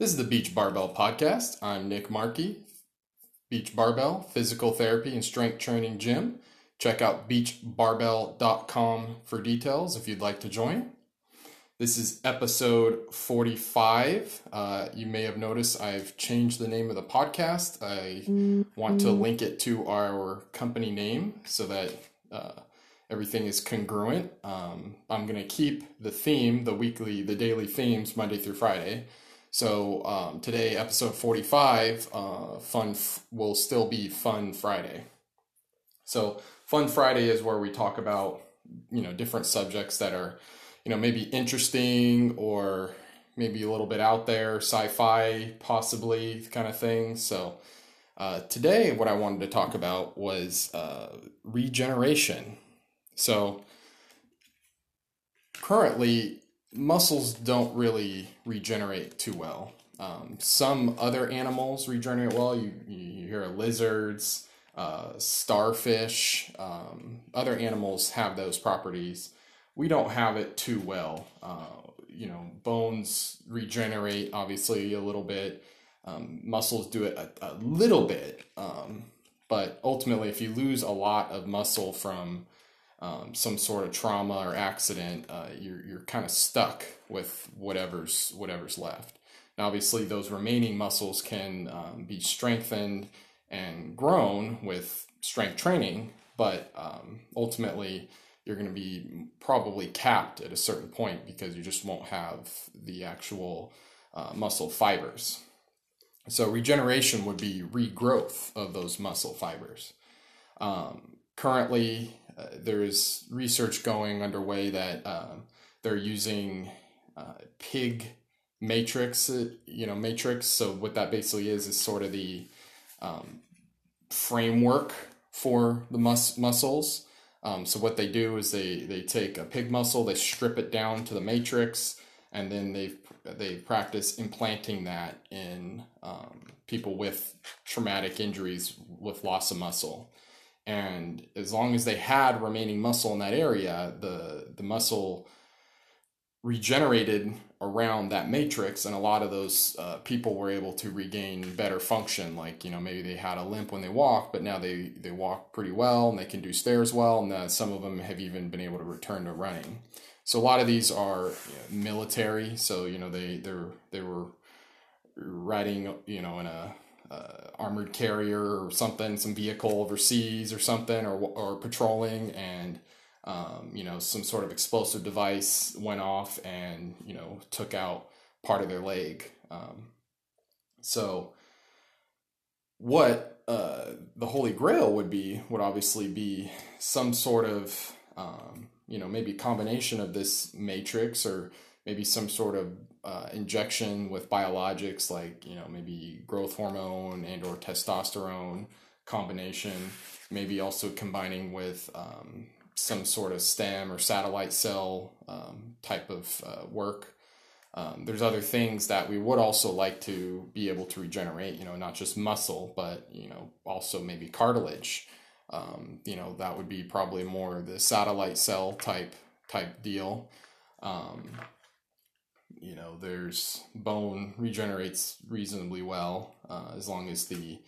This is the Beach Barbell Podcast. I'm Nick Marki, Beach Barbell, Physical Therapy and Strength Training Gym. Check out beachbarbell.com for details if you'd like to join. This is episode 45. Uh, you may have noticed I've changed the name of the podcast. I want to link it to our company name so that uh, everything is congruent. Um, I'm going to keep the theme, the weekly, the daily themes, Monday through Friday. So um, today, episode 45, uh, fun f- will still be Fun Friday. So Fun Friday is where we talk about you know different subjects that are you know maybe interesting or maybe a little bit out there, sci-fi possibly kind of thing. So uh, today, what I wanted to talk about was uh, regeneration. So currently, muscles don't really regenerate too well. Um, some other animals regenerate well. You, you hear lizards, uh, starfish, um, other animals have those properties. We don't have it too well. Uh, you know, bones regenerate obviously a little bit. Um, muscles do it a, a little bit, um, but ultimately, if you lose a lot of muscle from um, some sort of trauma or accident, uh, you're you're kind of stuck with whatever's whatever's left. Now, obviously, those remaining muscles can um, be strengthened and grown with strength training, but um, ultimately, you're going to be probably capped at a certain point because you just won't have the actual uh, muscle fibers. So, regeneration would be regrowth of those muscle fibers. Um, currently, uh, there's research going underway that uh, they're using uh, pig matrix, uh, you know, matrix. So what that basically is is sort of the um, framework for the mus- muscles. Um, so what they do is they they take a pig muscle, they strip it down to the matrix, and then they they practice implanting that in um, people with traumatic injuries with loss of muscle and as long as they had remaining muscle in that area the the muscle regenerated around that matrix and a lot of those uh, people were able to regain better function. Like you know maybe they had a limp when they walk but now they they walk pretty well and they can do stairs well and uh, some of them have even been able to return to running. So a lot of these are you know, military. So you know they they're they were riding you know in a uh, armored carrier or something, some vehicle overseas or something, or or patrolling, and um, you know some sort of explosive device went off and you know took out part of their leg. Um, so, what uh, the Holy Grail would be would obviously be some sort of um, you know maybe combination of this matrix or maybe some sort of uh, injection with biologics like you know maybe growth hormone and or testosterone combination maybe also combining with um, some sort of stem or satellite cell um, type of uh, work. Um, there's other things that we would also like to be able to regenerate you know not just muscle but you know also maybe cartilage. Um, you know that would be probably more the satellite cell type type deal. Um, you know, there's bone regenerates reasonably well uh, as long as the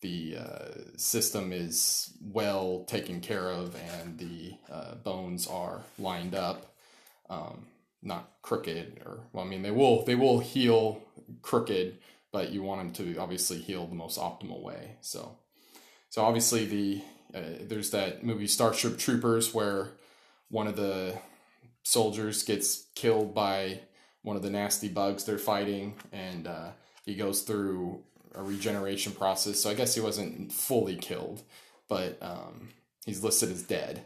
the uh, system is well taken care of and the uh, bones are lined up, um, not crooked or well, I mean they will they will heal crooked, but you want them to obviously heal the most optimal way. So so obviously the uh, there's that movie Starship Troopers where one of the soldiers gets killed by one of the nasty bugs they're fighting, and uh, he goes through a regeneration process. So I guess he wasn't fully killed, but um, he's listed as dead,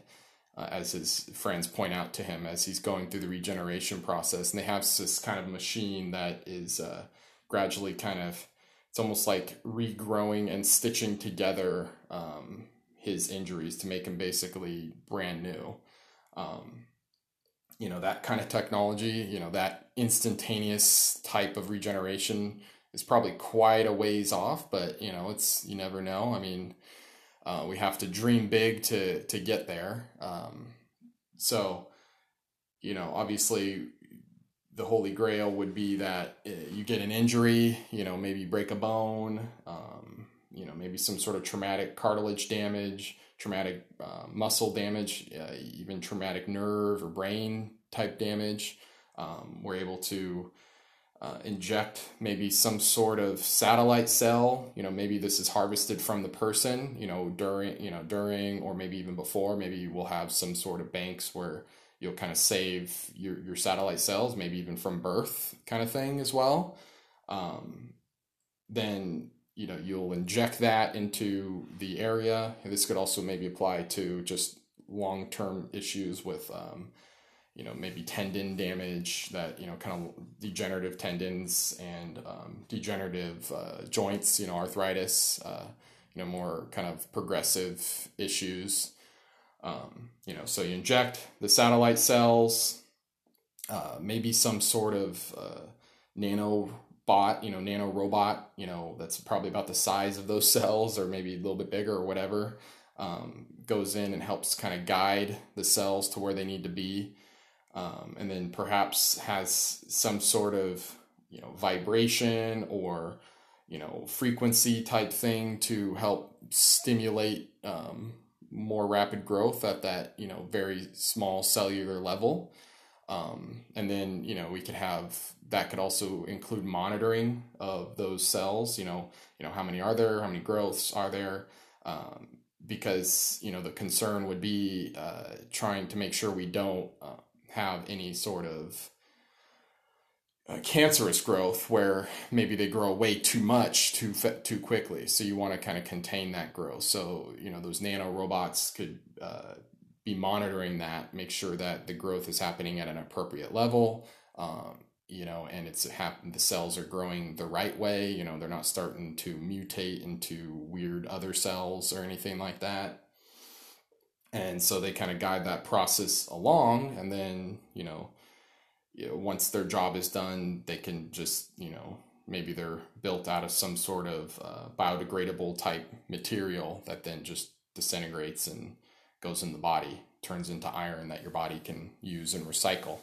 uh, as his friends point out to him as he's going through the regeneration process. And they have this kind of machine that is uh, gradually kind of, it's almost like regrowing and stitching together um, his injuries to make him basically brand new. Um, you know that kind of technology you know that instantaneous type of regeneration is probably quite a ways off but you know it's you never know. I mean uh, we have to dream big to to get there. Um, so you know obviously the holy grail would be that uh, you get an injury, you know, maybe break a bone, um, you know, maybe some sort of traumatic cartilage damage, traumatic uh, muscle damage, uh, even traumatic nerve or brain type damage. Um, we're able to uh, inject maybe some sort of satellite cell. You know, maybe this is harvested from the person. You know, during you know during or maybe even before. Maybe we'll have some sort of banks where you'll kind of save your, your satellite cells, maybe even from birth kind of thing as well. Um, then you know you'll inject that into the area. This could also maybe apply to just long term issues with um, you know maybe tendon damage that you know kind of degenerative tendons and um, degenerative uh, joints. You know arthritis. Uh, you know more kind of progressive issues um, you know, so you inject the satellite cells, uh, maybe some sort of uh, nano bot, you know, nano robot, you know, that's probably about the size of those cells or maybe a little bit bigger or whatever, um, goes in and helps kind of guide the cells to where they need to be. Um, and then perhaps has some sort of, you know, vibration or, you know, frequency type thing to help stimulate um, more rapid growth at that you know very small cellular level um, and then you know we could have that could also include monitoring of those cells you know you know how many are there how many growths are there um, because you know the concern would be uh, trying to make sure we don't uh, have any sort of uh, cancerous growth where maybe they grow way too much too too quickly. So you want to kind of contain that growth. So you know those nano robots could uh, be monitoring that, make sure that the growth is happening at an appropriate level. Um, you know, and it's happen the cells are growing the right way. You know, they're not starting to mutate into weird other cells or anything like that. And so they kind of guide that process along, and then you know you know, once their job is done, they can just, you know, maybe they're built out of some sort of uh, biodegradable type material that then just disintegrates and goes in the body, turns into iron that your body can use and recycle.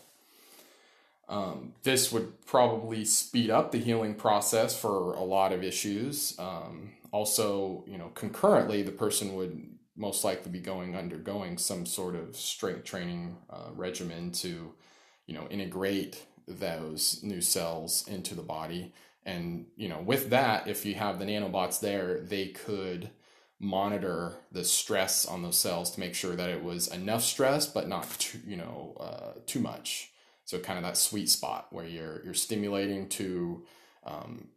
Um, this would probably speed up the healing process for a lot of issues. Um, also, you know, concurrently, the person would most likely be going undergoing some sort of strength training uh, regimen to you know integrate those new cells into the body and you know with that if you have the nanobots there they could monitor the stress on those cells to make sure that it was enough stress but not too you know uh, too much so kind of that sweet spot where you're you're stimulating to um,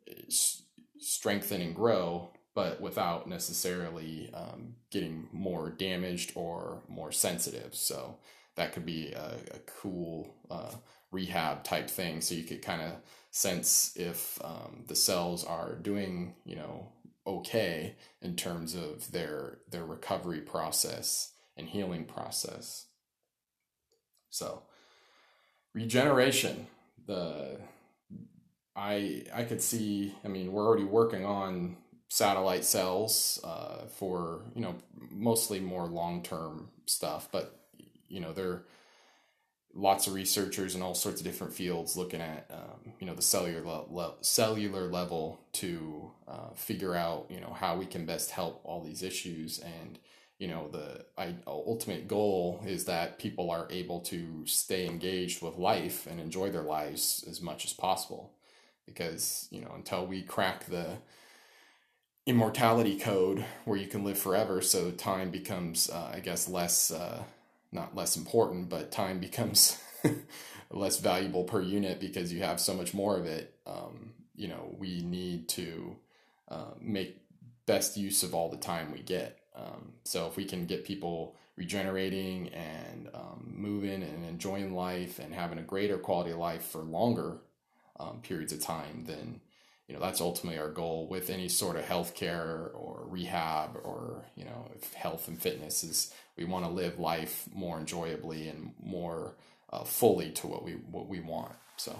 strengthen and grow but without necessarily um, getting more damaged or more sensitive so that could be a, a cool uh, rehab type thing. So you could kind of sense if um, the cells are doing, you know, okay in terms of their their recovery process and healing process. So regeneration, the I I could see. I mean, we're already working on satellite cells uh, for you know mostly more long term stuff, but you know there are lots of researchers in all sorts of different fields looking at um, you know the cellular le- cellular level to uh, figure out you know how we can best help all these issues. And you know the I, ultimate goal is that people are able to stay engaged with life and enjoy their lives as much as possible. Because you know until we crack the immortality code where you can live forever so time becomes uh, i guess less uh, not less important, but time becomes less valuable per unit because you have so much more of it. Um, you know, we need to uh, make best use of all the time we get. Um, so if we can get people regenerating and um, moving and enjoying life and having a greater quality of life for longer um, periods of time, then you know that's ultimately our goal with any sort of healthcare or rehab or you know health and fitness is we want to live life more enjoyably and more uh, fully to what we what we want. So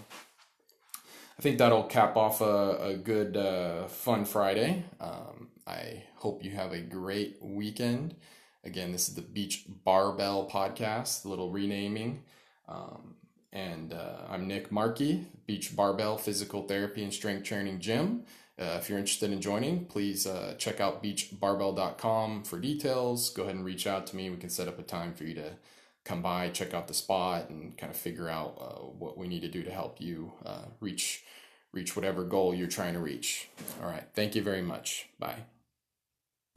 I think that'll cap off a, a good uh, fun Friday. Um, I hope you have a great weekend. Again, this is the Beach Barbell Podcast, a little renaming. Um, And uh, I'm Nick Marki, Beach Barbell Physical Therapy and Strength Training Gym. Uh, if you're interested in joining, please uh, check out beachbarbell.com for details. Go ahead and reach out to me. We can set up a time for you to come by, check out the spot, and kind of figure out uh, what we need to do to help you uh, reach reach whatever goal you're trying to reach. All right. Thank you very much. Bye.